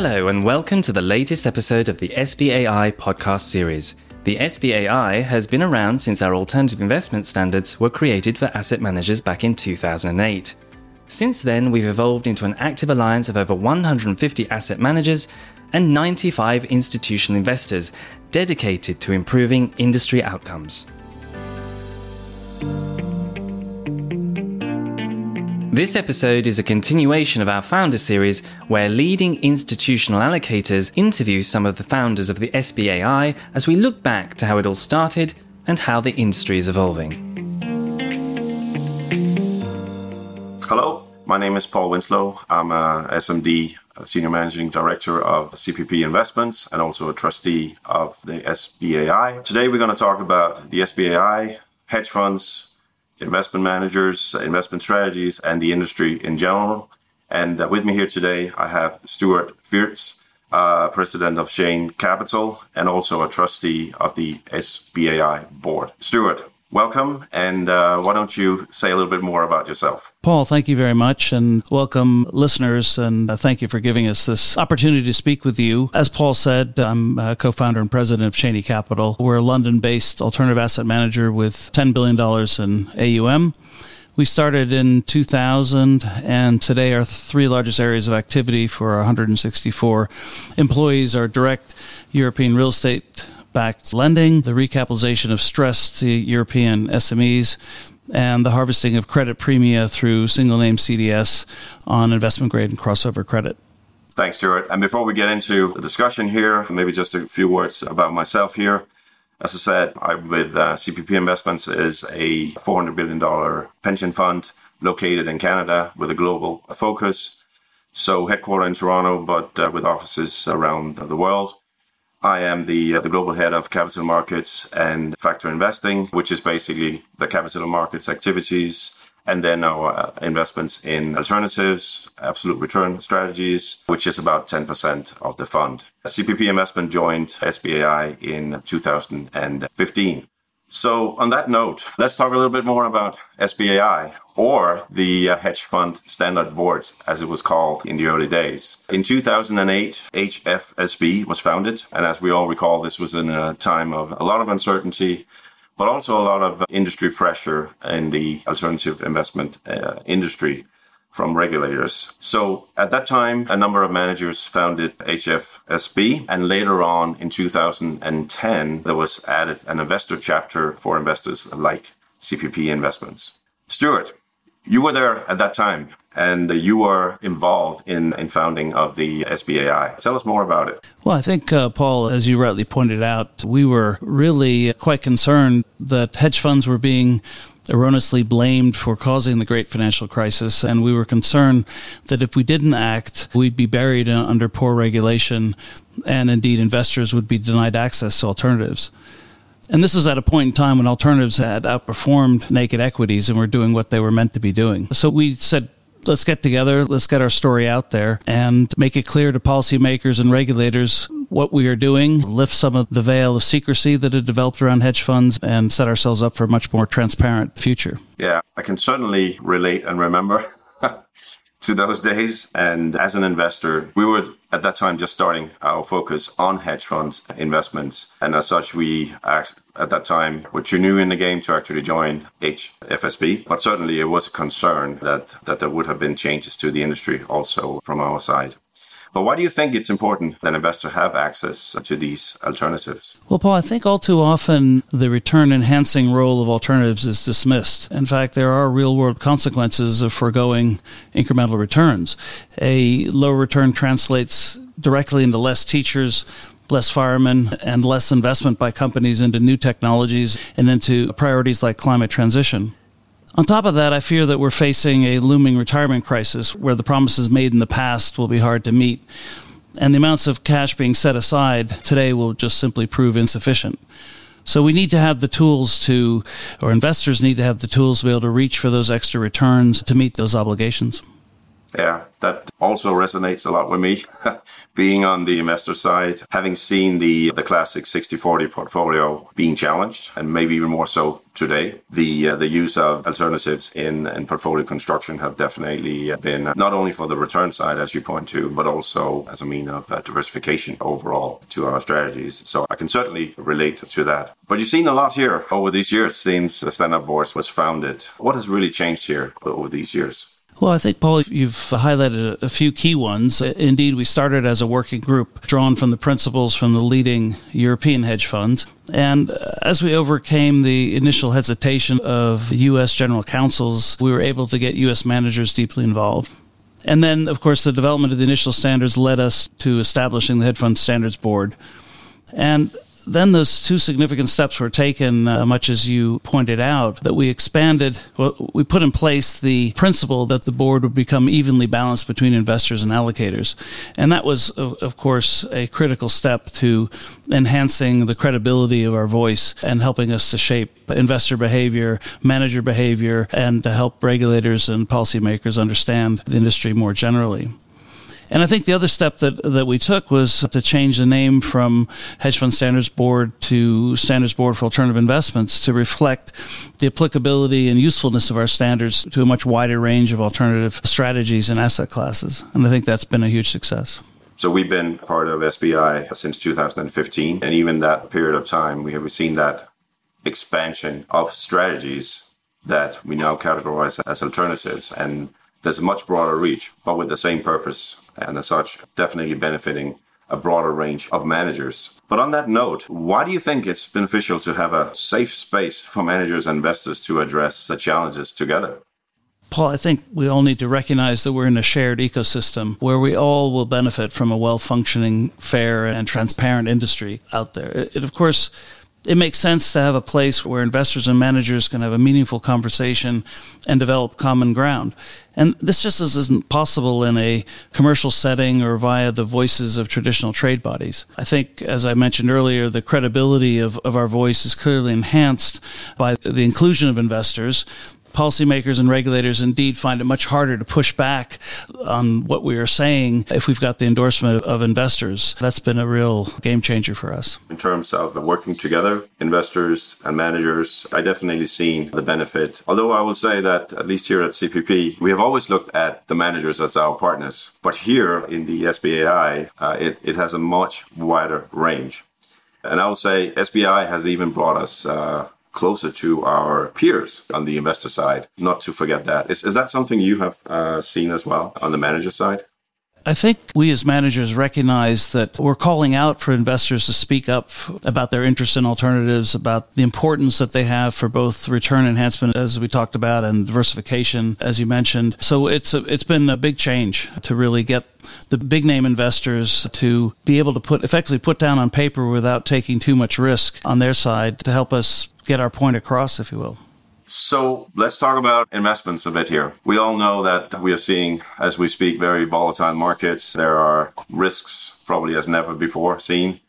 Hello, and welcome to the latest episode of the SBAI podcast series. The SBAI has been around since our alternative investment standards were created for asset managers back in 2008. Since then, we've evolved into an active alliance of over 150 asset managers and 95 institutional investors dedicated to improving industry outcomes. This episode is a continuation of our founder series where leading institutional allocators interview some of the founders of the SBAI as we look back to how it all started and how the industry is evolving. Hello, my name is Poul Winslow. I'm a SMD, a Senior Managing Director of CPP Investments, and also a trustee of the SBAI. Today we're going to talk about the SBAI, hedge funds, investment managers, investment strategies, and the industry in general. And uh, with me here today, I have Stuart Fiertz, uh, president of Cheyne Capital, and also a trustee of the SBAI board. Stuart, welcome. And uh, why don't you say a little bit more about yourself? Poul, thank you very much and welcome listeners. And uh, thank you for giving us this opportunity to speak with you. As Poul said, I'm a co founder and president of Cheyne Capital. We're a London based alternative asset manager with $10 billion in AUM. We started in 2000, and today our three largest areas of activity for our 164 employees are direct European real estate backed lending, the recapitalization of stressed European SMEs, and the harvesting of credit premia through single name CDS on investment grade and crossover credit. Thanks, Stuart. And before we get into the discussion here, maybe just a few words about myself here. As I said, I'm with uh, CPP Investments is a $400 billion pension fund located in Canada with a global focus. So headquartered in Toronto, but uh, with offices around the world. I am the uh, the global head of capital markets and factor investing, which is basically the capital markets activities and then our uh, investments in alternatives, absolute return strategies, which is about 10% of the fund. CPP Investment joined SBAI in 2015. So, on that note, let's talk a little bit more about SBAI or the uh, hedge fund standard boards, as it was called in the early days. In 2008, HFSB was founded. And as we all recall, this was in a time of a lot of uncertainty, but also a lot of industry pressure in the alternative investment uh, industry from regulators. So at that time, a number of managers founded HFSB, and later on in 2010, there was added an investor chapter for investors like CPP Investments. Stuart, you were there at that time and you were involved in, in founding of the SBAI. Tell us more about it. Well, I think, uh, Poul, as you rightly pointed out, we were really quite concerned that hedge funds were being erroneously blamed for causing the great financial crisis. And we were concerned that if we didn't act, we'd be buried uh, under poor regulation and indeed investors would be denied access to alternatives. And this was at a point in time when alternatives had outperformed naked equities and were doing what they were meant to be doing. So we said, let's get together, let's get our story out there and make it clear to policymakers and regulators what we are doing, lift some of the veil of secrecy that had developed around hedge funds, and set ourselves up for a much more transparent future. Yeah, I can certainly relate and remember to those days. And as an investor, we were at that time just starting our focus on hedge funds investments. And as such, we act at that time were too new in the game to actually join HFSB. But certainly it was a concern that, that there would have been changes to the industry also from our side. But why do you think it's important that investors have access to these alternatives? Well, Poul, I think all too often the return enhancing role of alternatives is dismissed. In fact, there are real world consequences of foregoing incremental returns. A low return translates directly into less teachers, less firemen and less investment by companies into new technologies and into priorities like climate transition. On top of that, I fear that we're facing a looming retirement crisis where the promises made in the past will be hard to meet. And the amounts of cash being set aside today will just simply prove insufficient. So we need to have the tools to, or investors need to have the tools to be able to reach for those extra returns to meet those obligations. Yeah, that also resonates a lot with me. Being on the investor side, having seen the the classic 60-40 portfolio being challenged, and maybe even more so today, the uh, the use of alternatives in, in portfolio construction have definitely been not only for the return side, as you point to, but also as a mean of uh, diversification overall to our strategies. So I can certainly relate to that. But you've seen a lot here over these years since the Stand Boards was founded. What has really changed here over these years? Well, I think, Poul, you've highlighted a few key ones. Uh, indeed, we started as a working group drawn from the principles from the leading European hedge funds. And uh, as we overcame the initial hesitation of U.S. general counsels, we were able to get U.S. managers deeply involved. And then, of course, the development of the initial standards led us to establishing the Hedge Fund Standards Board. And then those two significant steps were taken, uh, much as you pointed out, that we expanded, well, we put in place the principle that the board would become evenly balanced between investors and allocators. And that was, of course, a critical step to enhancing the credibility of our voice and helping us to shape investor behavior, manager behavior, and to help regulators and policymakers understand the industry more generally. And I think the other step that, that we took was to change the name from Hedge Fund Standards Board to Standards Board for Alternative Investments to reflect the applicability and usefulness of our standards to a much wider range of alternative strategies and asset classes. And I think that's been a huge success. So we've been part of SBI since 2015, and even that period of time, we have seen that expansion of strategies that we now categorize as alternatives. And there's a much broader reach, but with the same purpose and as such, definitely benefiting a broader range of managers. But on that note, why do you think it's beneficial to have a safe space for managers and investors to address the challenges together? Paul, I think we all need to recognize that we're in a shared ecosystem where we all will benefit from a well functioning, fair, and transparent industry out there. It, of course, it makes sense to have a place where investors and managers can have a meaningful conversation and develop common ground. And this just isn't possible in a commercial setting or via the voices of traditional trade bodies. I think, as I mentioned earlier, the credibility of, of our voice is clearly enhanced by the inclusion of investors policymakers and regulators indeed find it much harder to push back on what we are saying if we've got the endorsement of investors. That's been a real game changer for us. In terms of working together, investors and managers, I definitely seen the benefit. Although I will say that at least here at CPP, we have always looked at the managers as our partners. But here in the SBAI, uh, it, it has a much wider range. And I will say SBI has even brought us uh, closer to our peers on the investor side. Not to forget that. Is, is that something you have uh, seen as well on the manager side? I think we as managers recognize that we're calling out for investors to speak up about their interest in alternatives, about the importance that they have for both return enhancement, as we talked about, and diversification, as you mentioned. So it's a, it's been a big change to really get the big name investors to be able to put effectively put down on paper without taking too much risk on their side to help us get our point across, if you will. So let's talk about investments a bit here. We all know that we are seeing, as we speak, very volatile markets. There are risks probably as never before seen.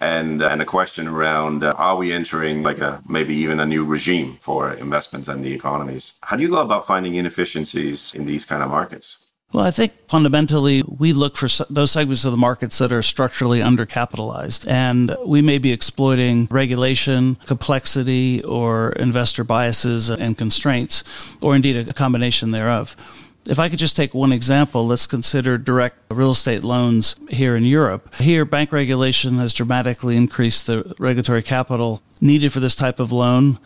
And, and a question around uh, are we entering like a maybe even a new regime for investments and the economies? How do you go about finding inefficiencies in these kind of markets? Well, I think fundamentally we look for those segments of the markets that are structurally undercapitalized. And we may be exploiting regulation, complexity, or investor biases and constraints, or indeed a combination thereof. If I could just take one example, let's consider direct real estate loans here in Europe. Here, bank regulation has dramatically increased the regulatory capital needed for this type of loan.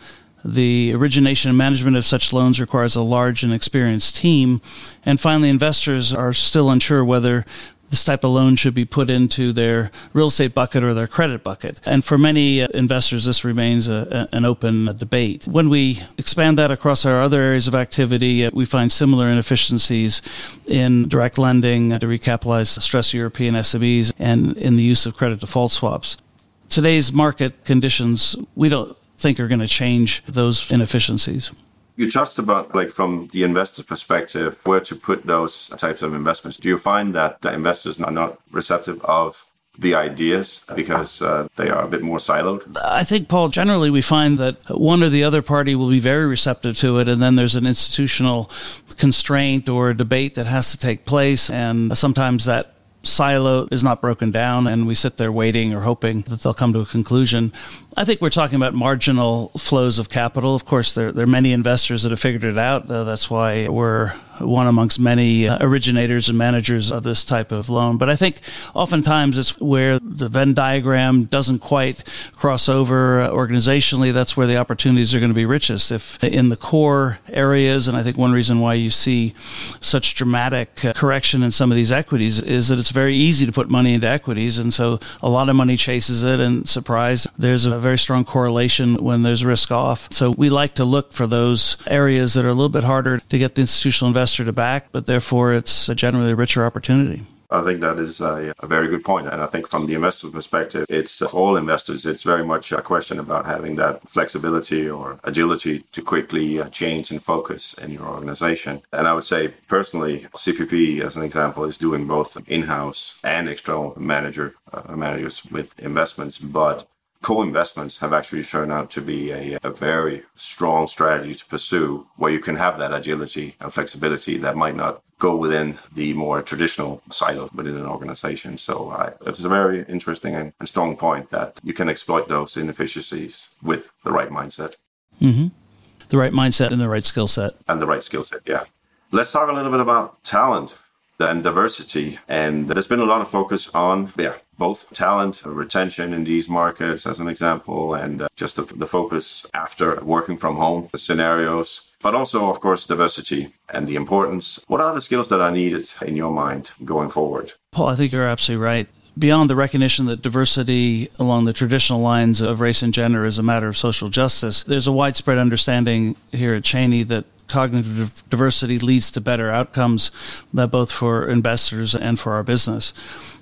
The origination and management of such loans requires a large and experienced team. And finally, investors are still unsure whether this type of loan should be put into their real estate bucket or their credit bucket. And for many uh, investors, this remains a, an open debate. When we expand that across our other areas of activity, uh, we find similar inefficiencies in direct lending to recapitalize stressed European SMEs and in the use of credit default swaps. Today's market conditions, we don't think are going to change those inefficiencies. You touched about, like, from the investor perspective, where to put those types of investments. Do you find that the investors are not receptive of the ideas because uh, they are a bit more siloed? I think, Poul, generally we find that one or the other party will be very receptive to it, and then there's an institutional constraint or debate that has to take place, and sometimes that silo is not broken down and we sit there waiting or hoping that they'll come to a conclusion. I think we're talking about marginal flows of capital. Of course, there, there are many investors that have figured it out. Uh, that's why we're one amongst many uh, originators and managers of this type of loan. But I think oftentimes it's where the Venn diagram doesn't quite cross over uh, organizationally. That's where the opportunities are going to be richest. If in the core areas, and I think one reason why you see such dramatic uh, correction in some of these equities is that it's very easy to put money into equities. And so a lot of money chases it and surprise, there's a very strong correlation when there's risk off. So we like to look for those areas that are a little bit harder to get the institutional investor to back, but therefore it's a generally richer opportunity. I think that is a, a, very good point. And I think from the investor perspective, it's uh, all investors, it's very much a question about having that flexibility or agility to quickly uh, change and focus in your organization. And I would say personally, CPP, as an example, is doing both in-house and external manager uh, managers with investments, but co-investments have actually shown out to be a, a, very strong strategy to pursue where you can have that agility and flexibility that might not go within the more traditional silo within an organization. So uh, it's a very interesting and, and, strong point that you can exploit those inefficiencies with the right mindset. Mm-hmm. The right mindset and the right skill set. And the right skill set, yeah. Let's talk a little bit about talent and diversity. And there's been a lot of focus on, yeah, both talent, retention in these markets, as an example, and uh, just the, the, focus after working from home scenarios, but also, of course, diversity and the importance. What are the skills that are needed in your mind going forward? Poul, I think you're absolutely right. Beyond the recognition that diversity along the traditional lines of race and gender is a matter of social justice, there's a widespread understanding here at Cheyne that cognitive diversity leads to better outcomes, both for investors and for our business.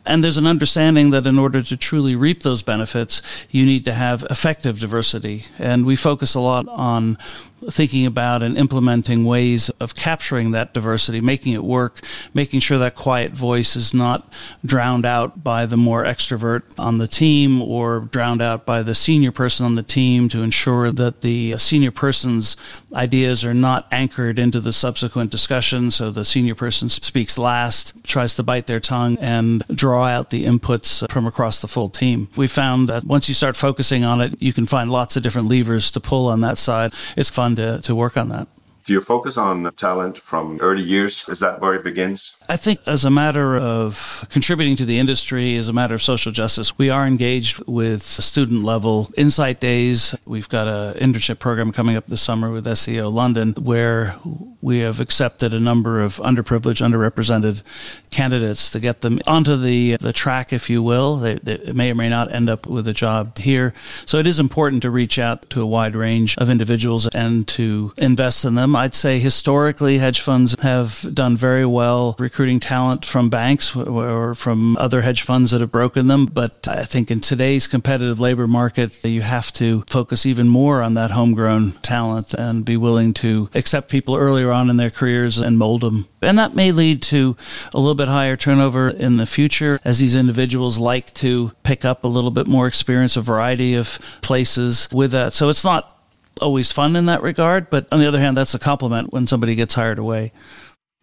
And there's an understanding that in order to truly reap those benefits, you need to have effective diversity. And we focus a lot on thinking about and implementing ways of capturing that diversity, making it work, making sure that quiet voice is not drowned out by the more extrovert on the team or drowned out by the senior person on the team to ensure that the senior person's ideas are not anchored into the subsequent discussion. So the senior person speaks last, tries to bite their tongue and draw out the inputs uh, from across the full team. We found that once you start focusing on it, you can find lots of different levers to pull on that side. It's fun to, to work on that. Do you focus on talent from early years? Is that where it begins? I think, as a matter of contributing to the industry, as a matter of social justice, we are engaged with student level insight days. We've got an internship program coming up this summer with SEO London where we have accepted a number of underprivileged, underrepresented candidates to get them onto the, the track, if you will. They, they may or may not end up with a job here. So it is important to reach out to a wide range of individuals and to invest in them. I'd say historically, hedge funds have done very well recruiting talent from banks or from other hedge funds that have broken them. But I think in today's competitive labor market, you have to focus even more on that homegrown talent and be willing to accept people earlier on in their careers and mold them. And that may lead to a little bit higher turnover in the future as these individuals like to pick up a little bit more experience, a variety of places with that. So it's not always fun in that regard. But on the other hand, that's a compliment when somebody gets hired away.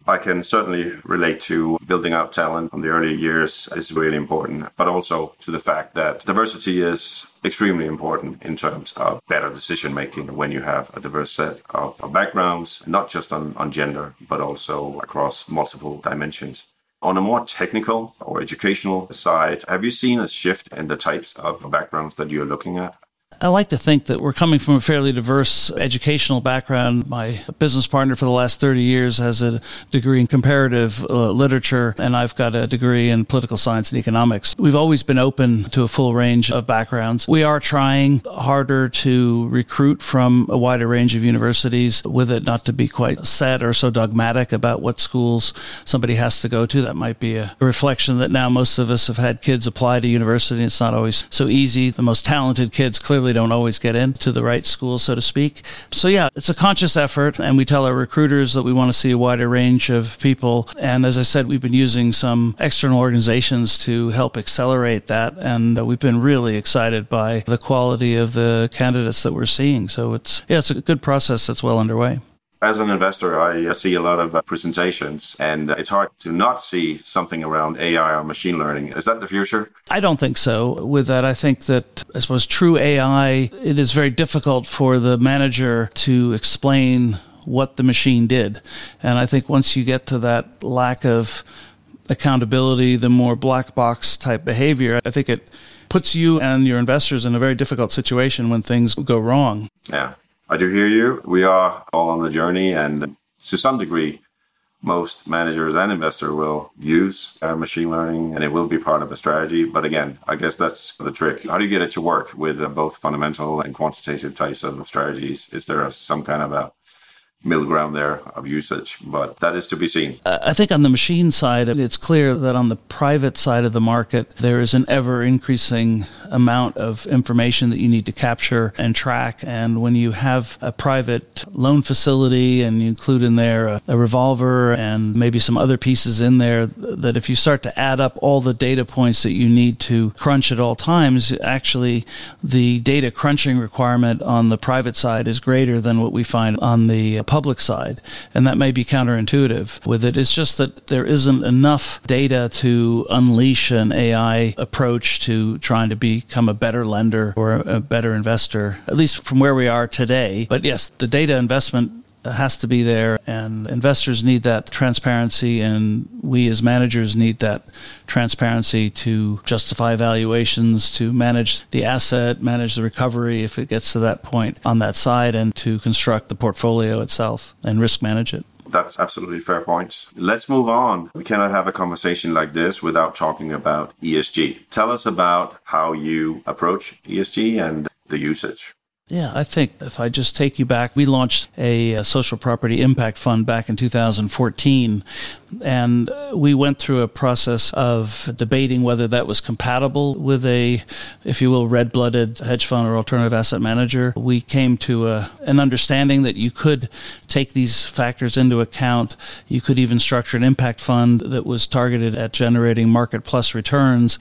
I can certainly relate to building out talent from the early years is really important, but also to the fact that diversity is extremely important in terms of better decision making when you have a diverse set of backgrounds, not just on, on gender, but also across multiple dimensions. On a more technical or educational side, have you seen a shift in the types of backgrounds that you're looking at? I like to think that we're coming from a fairly diverse educational background. My business partner for the last 30 years has a degree in comparative uh, literature, and I've got a degree in political science and economics. We've always been open to a full range of backgrounds. We are trying harder to recruit from a wider range of universities with it not to be quite set or so dogmatic about what schools somebody has to go to. That might be a reflection that now most of us have had kids apply to university. It's not always so easy. The most talented kids clearly they don't always get into the right school, so to speak. So, yeah, it's a conscious effort, and we tell our recruiters that we want to see a wider range of people. And as I said, we've been using some external organizations to help accelerate that, and uh, we've been really excited by the quality of the candidates that we're seeing. So, it's yeah, it's a good process that's well underway as an investor, I see a lot of uh, presentations, and it's hard to not see something around AI or machine learning. Is that the future? I don't think so. With that, I think that, I suppose, true AI, it is very difficult for the manager to explain what the machine did. And I think once you get to that lack of accountability, the more black box type behavior, I think it puts you and your investors in a very difficult situation when things go wrong. Yeah. I do hear you. We are all on the journey, and to some degree, most managers and investors will use uh, machine learning and it will be part of a strategy. But again, I guess that's the trick. How do you get it to work with uh, both fundamental and quantitative types of strategies? Is there some kind of a ground there of usage, but that is to be seen. I think on the machine side, it's clear that on the private side of the market, there is an ever increasing amount of information that you need to capture and track. And when you have a private loan facility and you include in there a, a revolver and maybe some other pieces in there, that if you start to add up all the data points that you need to crunch at all times, actually the data crunching requirement on the private side is greater than what we find on the public side. And that may be counterintuitive with it. It's just that there isn't enough data to unleash an AI approach to trying to become a better lender or a better investor, at least from where we are today. But yes, the data investment has to be there, and investors need that transparency, and we as managers need that transparency to justify valuations, to manage the asset, manage the recovery if it gets to that point on that side, and to construct the portfolio itself and risk manage it. That's absolutely fair points. Let's move on. We cannot have a conversation like this without talking about ESG. Tell us about how you approach ESG and the usage. Yeah, I think if I just take you back, we launched a, a, social property impact fund back in 2014, and we went through a process of debating whether that was compatible with a, if you will, red blooded hedge fund or alternative asset manager. We came to a, an understanding that you could take these factors into account. You could even structure an impact fund that was targeted at generating market plus returns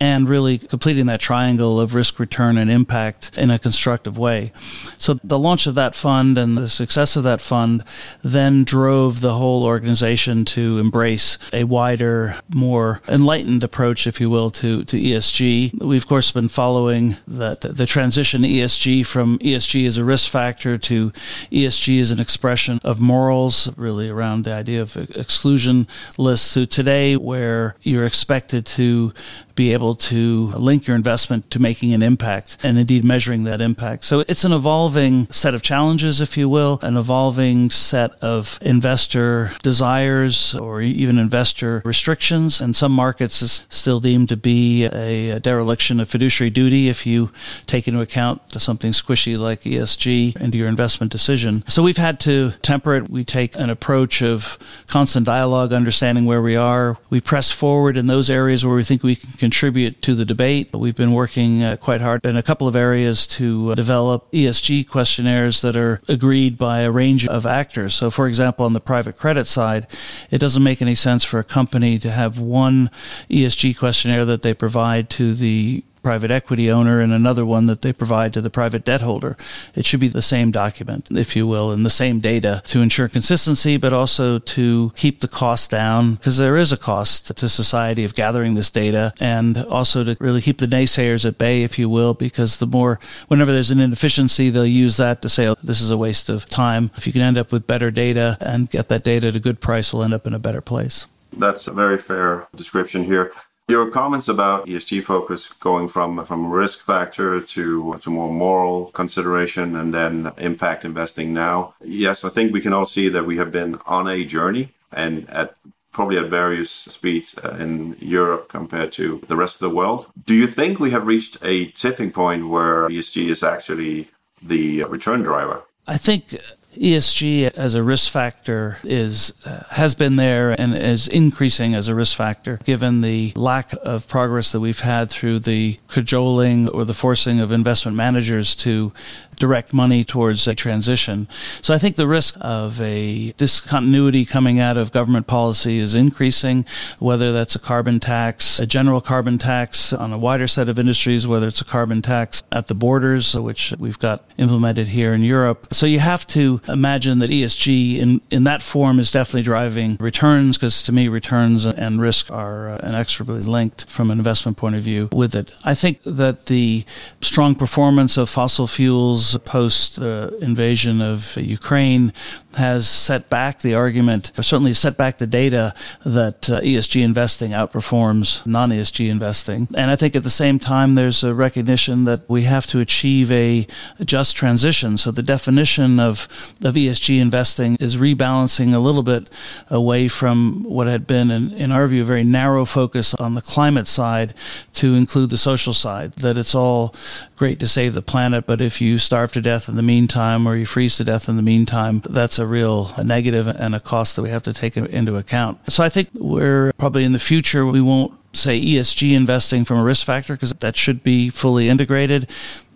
and really completing that triangle of risk, return, and impact in a constructive way. So the launch of that fund and the success of that fund then drove the whole organization to embrace a wider, more enlightened approach, if you will, to, to ESG. We've of course been following that the transition ESG from ESG as a risk factor to ESG as an expression of morals, really around the idea of exclusion lists to today where you're expected to be able to link your investment to making an impact and indeed measuring that impact. So it's an evolving set of challenges, if you will, an evolving set of investor desires or even investor restrictions. And some markets is still deemed to be a dereliction of fiduciary duty if you take into account something squishy like ESG into your investment decision. So we've had to temper it. We take an approach of constant dialogue, understanding where we are. We press forward in those areas where we think we can contribute to the debate. We've been working uh, quite hard in a couple of areas to uh, develop ESG questionnaires that are agreed by a range of actors. So, for example, on the private credit side, it doesn't make any sense for a company to have one ESG questionnaire that they provide to the private equity owner and another one that they provide to the private debt holder. It should be the same document, if you will, and the same data to ensure consistency, but also to keep the cost down because there is a cost to society of gathering this data and also to really keep the naysayers at bay, if you will, because the more, whenever there's an inefficiency, they'll use that to say, oh, this is a waste of time. If you can end up with better data and get that data at a good price, we'll end up in a better place. That's a very fair description here. Your comments about ESG focus going from from risk factor to to more moral consideration and then impact investing now. Yes, I think we can all see that we have been on a journey and at probably at various speeds uh, in Europe compared to the rest of the world. Do you think we have reached a tipping point where ESG is actually the return driver? I think ESG as a risk factor is uh, has been there and is increasing as a risk factor given the lack of progress that we've had through the cajoling or the forcing of investment managers to direct money towards a transition. So I think the risk of a discontinuity coming out of government policy is increasing, whether that's a carbon tax, a general carbon tax on a wider set of industries, whether it's a carbon tax at the borders, which we've got implemented here in Europe. So you have to imagine that ESG in, in that form is definitely driving returns because to me, returns and risk are uh, inexorably linked from an investment point of view with it. I think that the strong performance of fossil fuels post the invasion of Ukraine has set back the argument, or certainly set back the data that uh, ESG investing outperforms non ESG investing. And I think at the same time, there's a recognition that we have to achieve a just transition. So the definition of, of ESG investing is rebalancing a little bit away from what had been, in, in our view, a very narrow focus on the climate side to include the social side. That it's all great to save the planet, but if you starve to death in the meantime or you freeze to death in the meantime, that's a real negative and a cost that we have to take into account. So I think we're probably in the future, we won't say ESG investing from a risk factor because that should be fully integrated.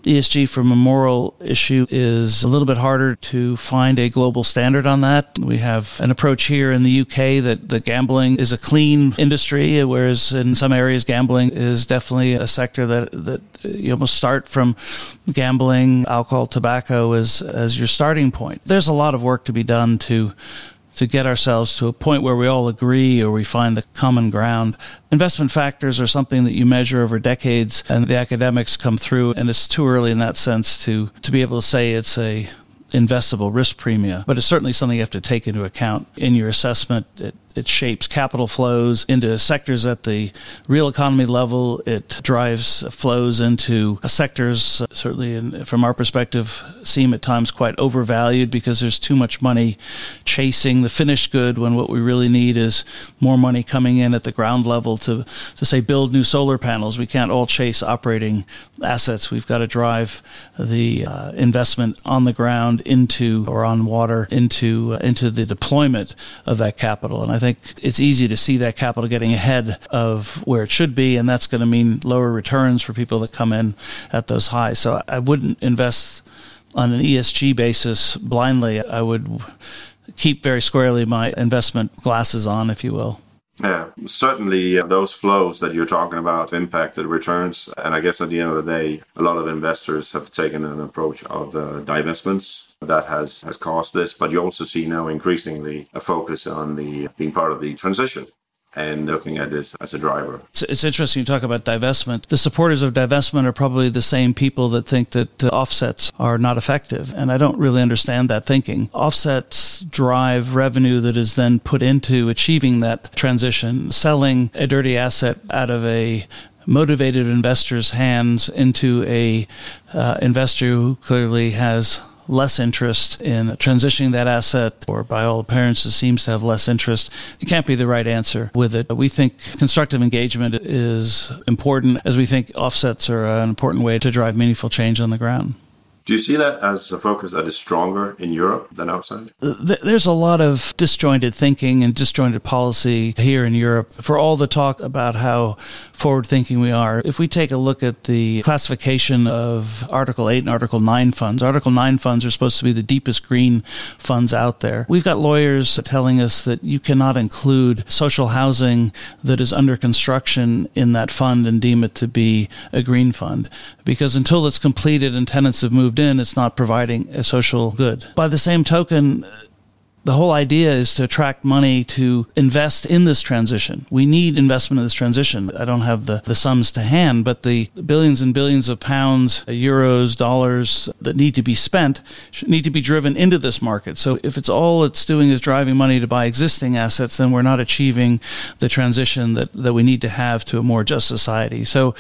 ESG from a moral issue is a little bit harder to find a global standard on that. We have an approach here in the UK that the gambling is a clean industry, whereas in some areas gambling is definitely a sector that, that you almost start from gambling, alcohol, tobacco as, as your starting point. There's a lot of work to be done to to get ourselves to a point where we all agree or we find the common ground. Investment factors are something that you measure over decades and the academics come through and it's too early in that sense to, to be able to say it's a investable risk premium, but it's certainly something you have to take into account in your assessment. It, it shapes capital flows into sectors at the real economy level. It drives flows into sectors, certainly in, from our perspective, seem at times quite overvalued because there's too much money chasing the finished good when what we really need is more money coming in at the ground level to, to say, build new solar panels. We can't all chase operating assets. We've got to drive the uh, investment on the ground into or on water into, uh, into the deployment of that capital. And I think it's easy to see that capital getting ahead of where it should be, and that's going to mean lower returns for people that come in at those highs. So I wouldn't invest on an ESG basis blindly. I would keep very squarely my investment glasses on, if you will. Yeah, certainly uh, those flows that you're talking about impacted returns. And I guess at the end of the day, a lot of investors have taken an approach of uh, divestments that has, has caused this. But you also see now increasingly a focus on the being part of the transition and looking at this as a driver. It's, it's, interesting you talk about divestment. The supporters of divestment are probably the same people that think that uh, offsets are not effective. And I don't really understand that thinking. Offsets drive revenue that is then put into achieving that transition, selling a dirty asset out of a motivated investor's hands into a uh, investor who clearly has less interest in transitioning that asset, or by all appearances seems to have less interest, it can't be the right answer with it. But we think constructive engagement is important as we think offsets are an important way to drive meaningful change on the ground. Do you see that as a focus that is stronger in Europe than outside? Uh, there's a lot of disjointed thinking and disjointed policy here in Europe for all the talk about how forward thinking we are. If we take a look at the classification of Article 8 and Article 9 funds, Article 9 funds are supposed to be the deepest green funds out there. We've got lawyers telling us that you cannot include social housing that is under construction in that fund and deem it to be a green fund because until it's completed and tenants have moved in, it's not providing a social good. By the same token, the whole idea is to attract money to invest in this transition. We need investment in this transition. I don't have the, the sums to hand, but the billions and billions of pounds, uh, euros, dollars that need to be spent need to be driven into this market. So if it's all it's doing is driving money to buy existing assets, then we're not achieving the transition that, that we need to have to a more just society. So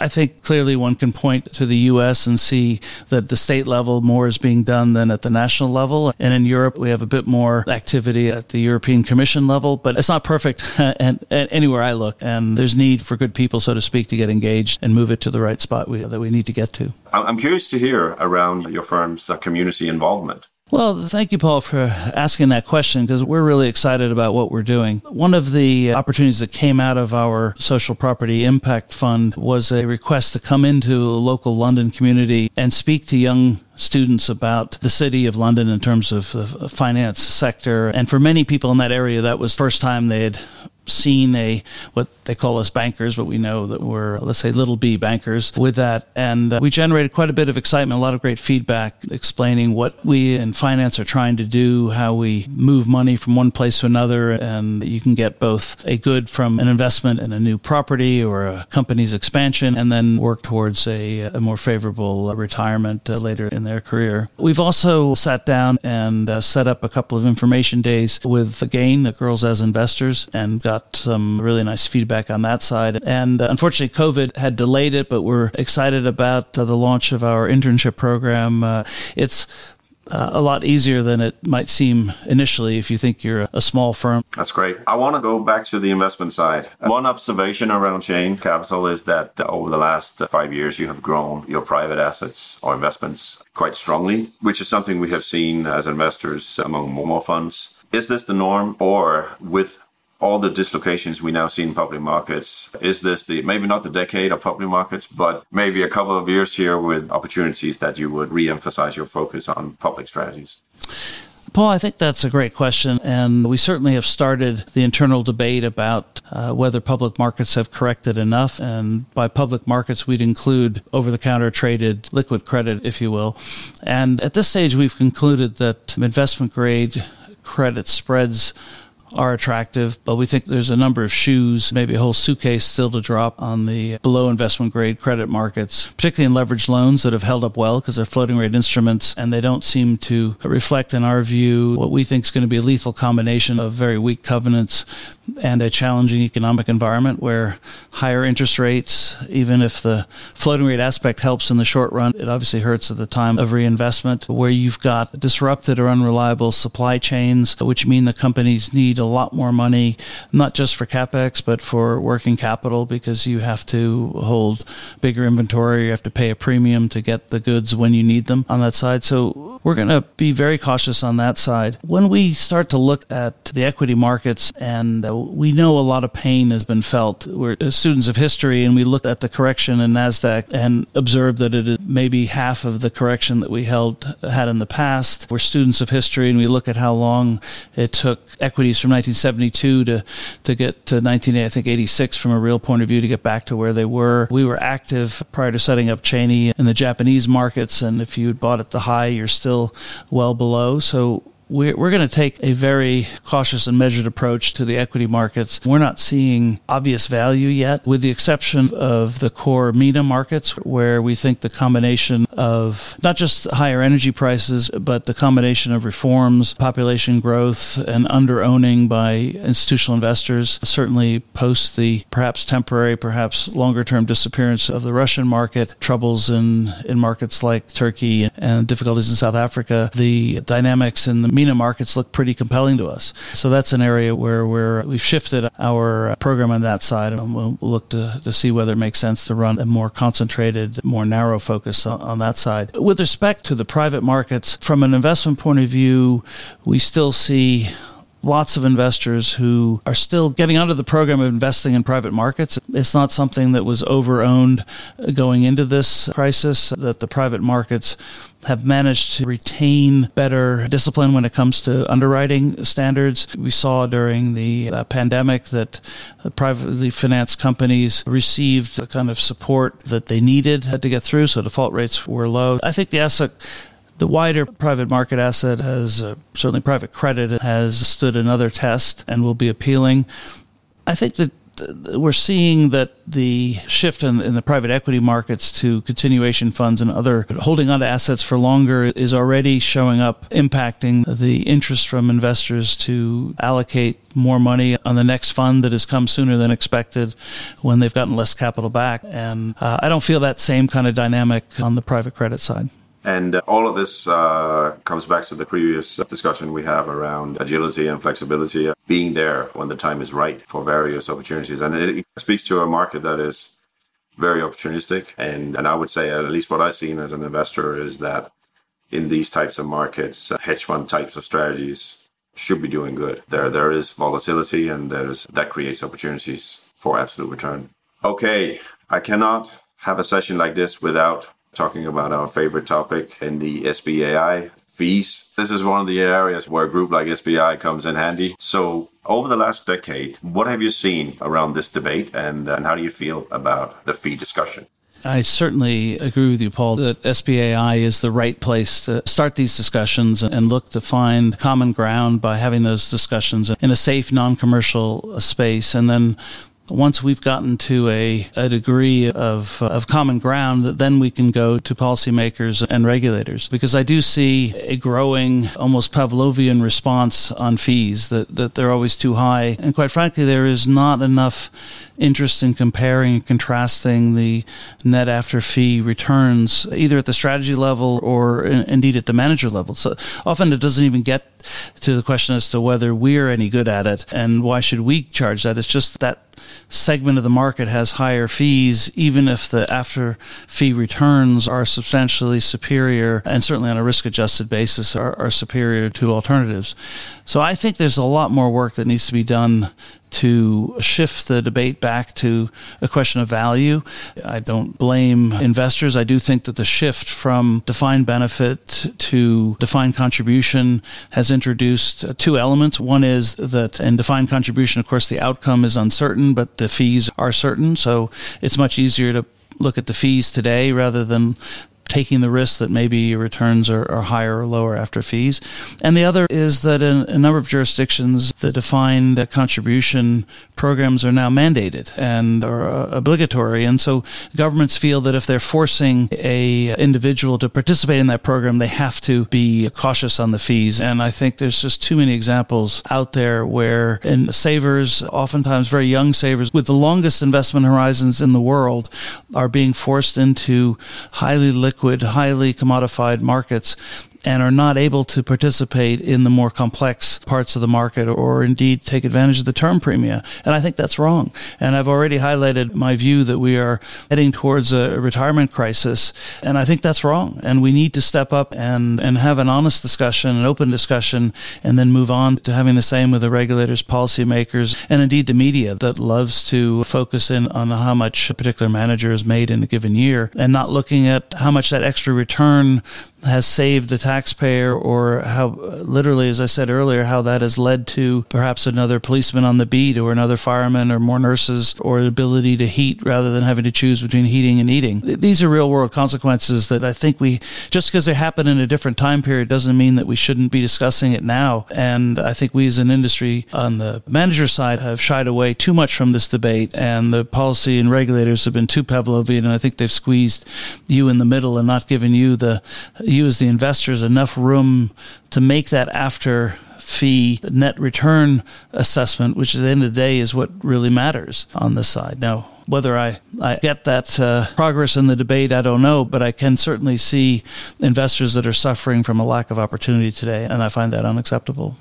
I think clearly one can point to the U.S. and see that the state level more is being done than at the national level. And in Europe, we have a bit more activity at the European Commission level, but it's not perfect and, and anywhere I look. And there's need for good people, so to speak, to get engaged and move it to the right spot we, that we need to get to. I'm curious to hear around your firm's uh, community involvement Well, thank you, Poul, for asking that question because we're really excited about what we're doing. One of the opportunities that came out of our social property impact fund was a request to come into a local London community and speak to young students about the city of London in terms of the finance sector. And for many people in that area, that was the first time they had seen a what they call us bankers, but we know that we're let's say little b bankers with that, and uh, we generated quite a bit of excitement, a lot of great feedback explaining what we in finance are trying to do, how we move money from one place to another, and you can get both a good from an investment in a new property or a company's expansion, and then work towards a, a more favorable retirement uh, later in their career. We've also sat down and uh, set up a couple of information days with again the Girls as Investors and got some really nice feedback on that side. And uh, unfortunately, COVID had delayed it, but we're excited about uh, the launch of our internship program. Uh, it's uh, a lot easier than it might seem initially if you think you're a, a, small firm. That's great. I want to go back to the investment side. One observation around Cheyne Capital is that over the last five years, you have grown your private assets or investments quite strongly, which is something we have seen as investors among more funds. Is this the norm, or with all the dislocations we now see in public markets. Is this the maybe not the decade of public markets, but maybe a couple of years here with opportunities that you would re-emphasize your focus on public strategies? Poul, I think that's a great question. And we certainly have started the internal debate about uh, whether public markets have corrected enough. And by public markets, we'd include over the counter traded liquid credit, if you will. And at this stage, we've concluded that investment grade credit spreads are attractive, but we think there's a number of shoes, maybe a whole suitcase still to drop on the below investment grade credit markets, particularly in leveraged loans that have held up well because they're floating rate instruments and they don't seem to reflect, in our view, what we think is going to be a lethal combination of very weak covenants and a challenging economic environment where higher interest rates, even if the floating rate aspect helps in the short run, it obviously hurts at the time of reinvestment, where you've got disrupted or unreliable supply chains, which mean the companies need a lot more money, not just for capex, but for working capital because you have to hold bigger inventory, you have to pay a premium to get the goods when you need them on that side. So we're going to be very cautious on that side. When we start to look at the equity markets and uh, we know a lot of pain has been felt. We're students of history and we looked at the correction in NASDAQ and observed that it is maybe half of the correction that we held had in the past. We're students of history and we look at how long it took equities from 1972 to, to get to 19, I think 86 from a real point of view to get back to where they were. We were active prior to setting up Cheyne in the Japanese markets. And if you had bought at the high, you're still well below. So we're, we're going to take a very cautious and measured approach to the equity markets. We're not seeing obvious value yet, with the exception of the core MENA markets, where we think the combination of not just higher energy prices, but the combination of reforms, population growth, and underowning by institutional investors, certainly post the perhaps temporary, perhaps longer term disappearance of the Russian market, troubles in, in markets like Turkey and difficulties in South Africa, the dynamics in the MENA markets look pretty compelling to us. So that's an area where we're, we've shifted our program on that side, and we'll look to, to see whether it makes sense to run a more concentrated, more narrow focus on, on that side. With respect to the private markets, from an investment point of view, we still see lots of investors who are still getting out of the program of investing in private markets. It's not something that was over owned going into this crisis, that the private markets have managed to retain better discipline when it comes to underwriting standards. We saw during the uh, pandemic that privately financed companies received the kind of support that they needed had to get through, so default rates were low. I think the asset the wider private market asset has uh, certainly private credit has stood another test and will be appealing. I think that we're seeing that the shift in, in, the private equity markets to continuation funds and other holding onto assets for longer is already showing up, impacting the interest from investors to allocate more money on the next fund that has come sooner than expected when they've gotten less capital back. And uh, I don't feel that same kind of dynamic on the private credit side. And uh, all of this uh, comes back to the previous discussion we have around agility and flexibility, uh, being there when the time is right for various opportunities. And it speaks to a market that is very opportunistic. And, and I would say, at least what I've seen as an investor, is that in these types of markets, uh, hedge fund types of strategies should be doing good. There, there is volatility, and there's that creates opportunities for absolute return. Okay, I cannot have a session like this without talking about our favorite topic in the SBAI fees. This is one of the areas where a group like SBI comes in handy. So, over the last decade, what have you seen around this debate, and, and how do you feel about the fee discussion? I certainly agree with you, Poul, that SBAI is the right place to start these discussions and look to find common ground by having those discussions in a safe, non commercial space. And then once we've gotten to a, a degree of, of common ground, then we can go to policymakers and regulators. Because I do see a growing, almost Pavlovian response on fees, that, that they're always too high. And quite frankly, there is not enough interest in comparing and contrasting the net after fee returns, either at the strategy level or in, indeed at the manager level. So often it doesn't even get to the question as to whether we're any good at it and why should we charge that. It's just that segment of the market has higher fees, even if the after fee returns are substantially superior and certainly on a risk adjusted basis are, are superior to alternatives. So I think there's a lot more work that needs to be done to shift the debate back to a question of value. I don't blame investors. I do think that the shift from defined benefit to defined contribution has introduced two elements. One is that in defined contribution, of course, the outcome is uncertain, but the fees are certain. So it's much easier to look at the fees today rather than taking the risk that maybe your returns are, are, higher or lower after fees. And the other is that in a number of jurisdictions, the defined contribution programs are now mandated and are uh, obligatory. And so governments feel that if they're forcing a individual to participate in that program, they have to be cautious on the fees. And I think there's just too many examples out there where in savers, oftentimes very young savers with the longest investment horizons in the world, are being forced into highly liquid liquid, highly commodified markets and are not able to participate in the more complex parts of the market or indeed take advantage of the term premia. And I think that's wrong. And I've already highlighted my view that we are heading towards a retirement crisis. And I think that's wrong. And we need to step up and, and have an honest discussion, an open discussion, and then move on to having the same with the regulators, policymakers, and indeed the media that loves to focus in on how much a particular manager has made in a given year and not looking at how much that extra return has saved the taxpayer or how literally as i said earlier how that has led to perhaps another policeman on the beat or another fireman or more nurses or the ability to heat rather than having to choose between heating and eating. These are real world consequences that i think we just because they happen in a different time period doesn't mean that we shouldn't be discussing it now. And i think we as an industry on the manager side have shied away too much from this debate and the policy and regulators have been too pavlovian and i think they've squeezed you in the middle and not given you the you as the investors enough room to make that after fee net return assessment, which at the end of the day is what really matters on this side. Now, whether I, I get that uh, progress in the debate, I don't know, but I can certainly see investors that are suffering from a lack of opportunity today, and I find that unacceptable.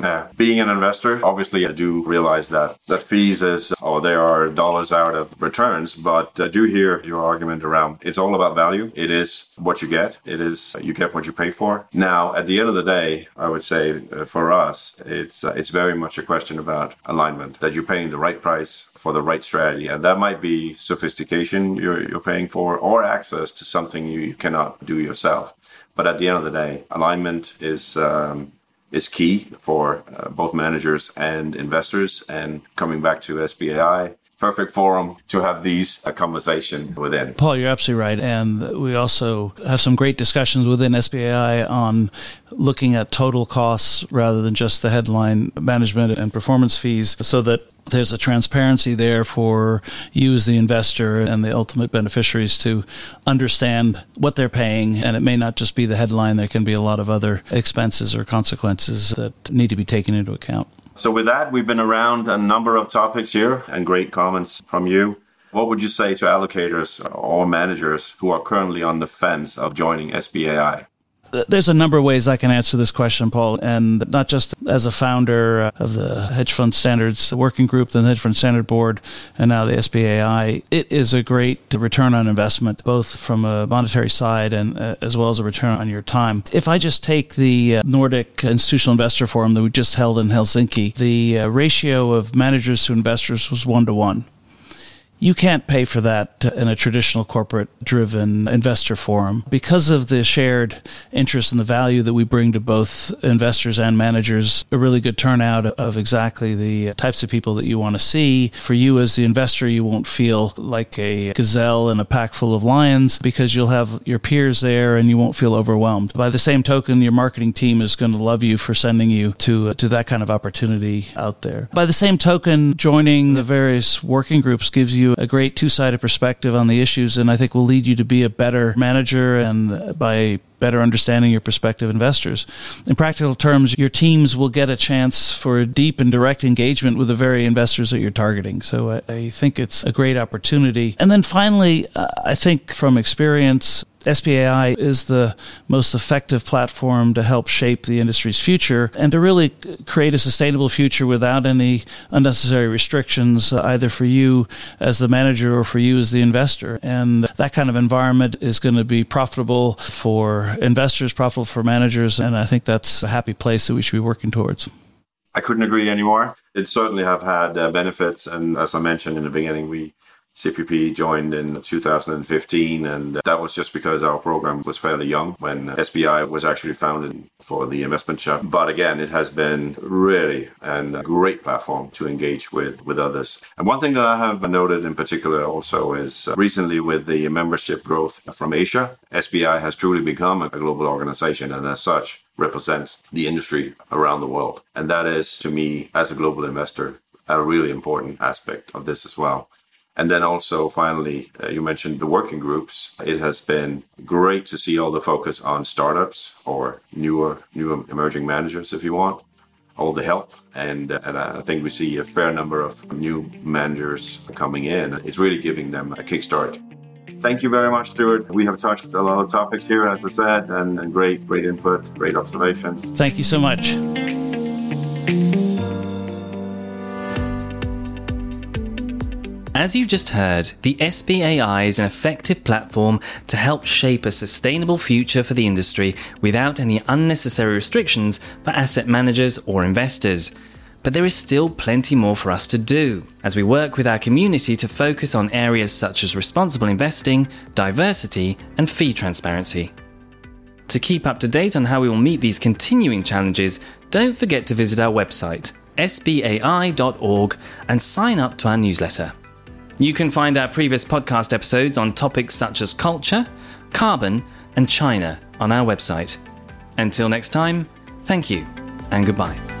Yeah. Being an investor, obviously, I do realize that that fees is, oh, there are dollars out of returns, but I do hear your argument around it's all about value. It is what you get. It is you get what you pay for. Now, at the end of the day, I would say uh, for us, it's uh, it's very much a question about alignment. That you're paying the right price for the right strategy, and that might be sophistication you're you're paying for, or access to something you cannot do yourself. But at the end of the day, alignment is um, is key for uh, both managers and investors. And coming back to SBAI, perfect forum to have these uh, conversation within. Poul, you're absolutely right. And we also have some great discussions within SBAI on looking at total costs rather than just the headline management and performance fees so that there's a transparency there for you as the investor and the ultimate beneficiaries to understand what they're paying. And it may not just be the headline, there can be a lot of other expenses or consequences that need to be taken into account. So, with that, we've been around a number of topics here and great comments from you. What would you say to allocators or managers who are currently on the fence of joining SBAI? There's a number of ways I can answer this question, Poul, and not just as a founder of the Hedge Fund Standards Working Group, the Hedge Fund Standard Board, and now the SBAI. It is a great return on investment, both from a monetary side and uh, as well as a return on your time. If I just take the uh, Nordic Institutional Investor Forum that we just held in Helsinki, the uh, ratio of managers to investors was one to one. You can't pay for that in a traditional corporate driven investor forum. Because of the shared interest and the value that we bring to both investors and managers, a really good turnout of exactly the types of people that you want to see. For you as the investor, you won't feel like a gazelle in a pack full of lions because you'll have your peers there and you won't feel overwhelmed. By the same token, your marketing team is going to love you for sending you to, to that kind of opportunity out there. By the same token, joining the various working groups gives you a great two sided perspective on the issues, and I think will lead you to be a better manager and by better understanding your prospective investors. In practical terms, your teams will get a chance for a deep and direct engagement with the very investors that you're targeting. So I, I think it's a great opportunity. And then finally, uh, I think from experience, SBAI is the most effective platform to help shape the industry's future and to really create a sustainable future without any unnecessary restrictions, uh, either for you as the manager or for you as the investor. And that kind of environment is going to be profitable for investors, profitable for managers. And I think that's a happy place that we should be working towards. I couldn't agree anymore. It certainly have had uh, benefits. And as I mentioned in the beginning, we CPP joined in 2015, and that was just because our program was fairly young when SBI was actually founded for the investment shop. But again, it has been really a great platform to engage with with others. And one thing that I have noted in particular also is uh, recently with the membership growth from Asia, SBI has truly become a global organization, and as such represents the industry around the world. And that is, to me, as a global investor, a really important aspect of this as well. And then also, finally, uh, you mentioned the working groups. It has been great to see all the focus on startups or newer, new emerging managers, if you want, all the help. And, uh, and I think we see a fair number of new managers coming in. It's really giving them a kickstart. Thank you very much, Stuart. We have touched a lot of topics here, as I said, and, and great, great input, great observations. Thank you so much. As you've just heard, the SBAI is an effective platform to help shape a sustainable future for the industry without any unnecessary restrictions for asset managers or investors. But there is still plenty more for us to do as we work with our community to focus on areas such as responsible investing, diversity, and fee transparency. To keep up to date on how we will meet these continuing challenges, don't forget to visit our website, sbai.org, and sign up to our newsletter. You can find our previous podcast episodes on topics such as culture, carbon, and China on our website. Until next time, thank you and goodbye.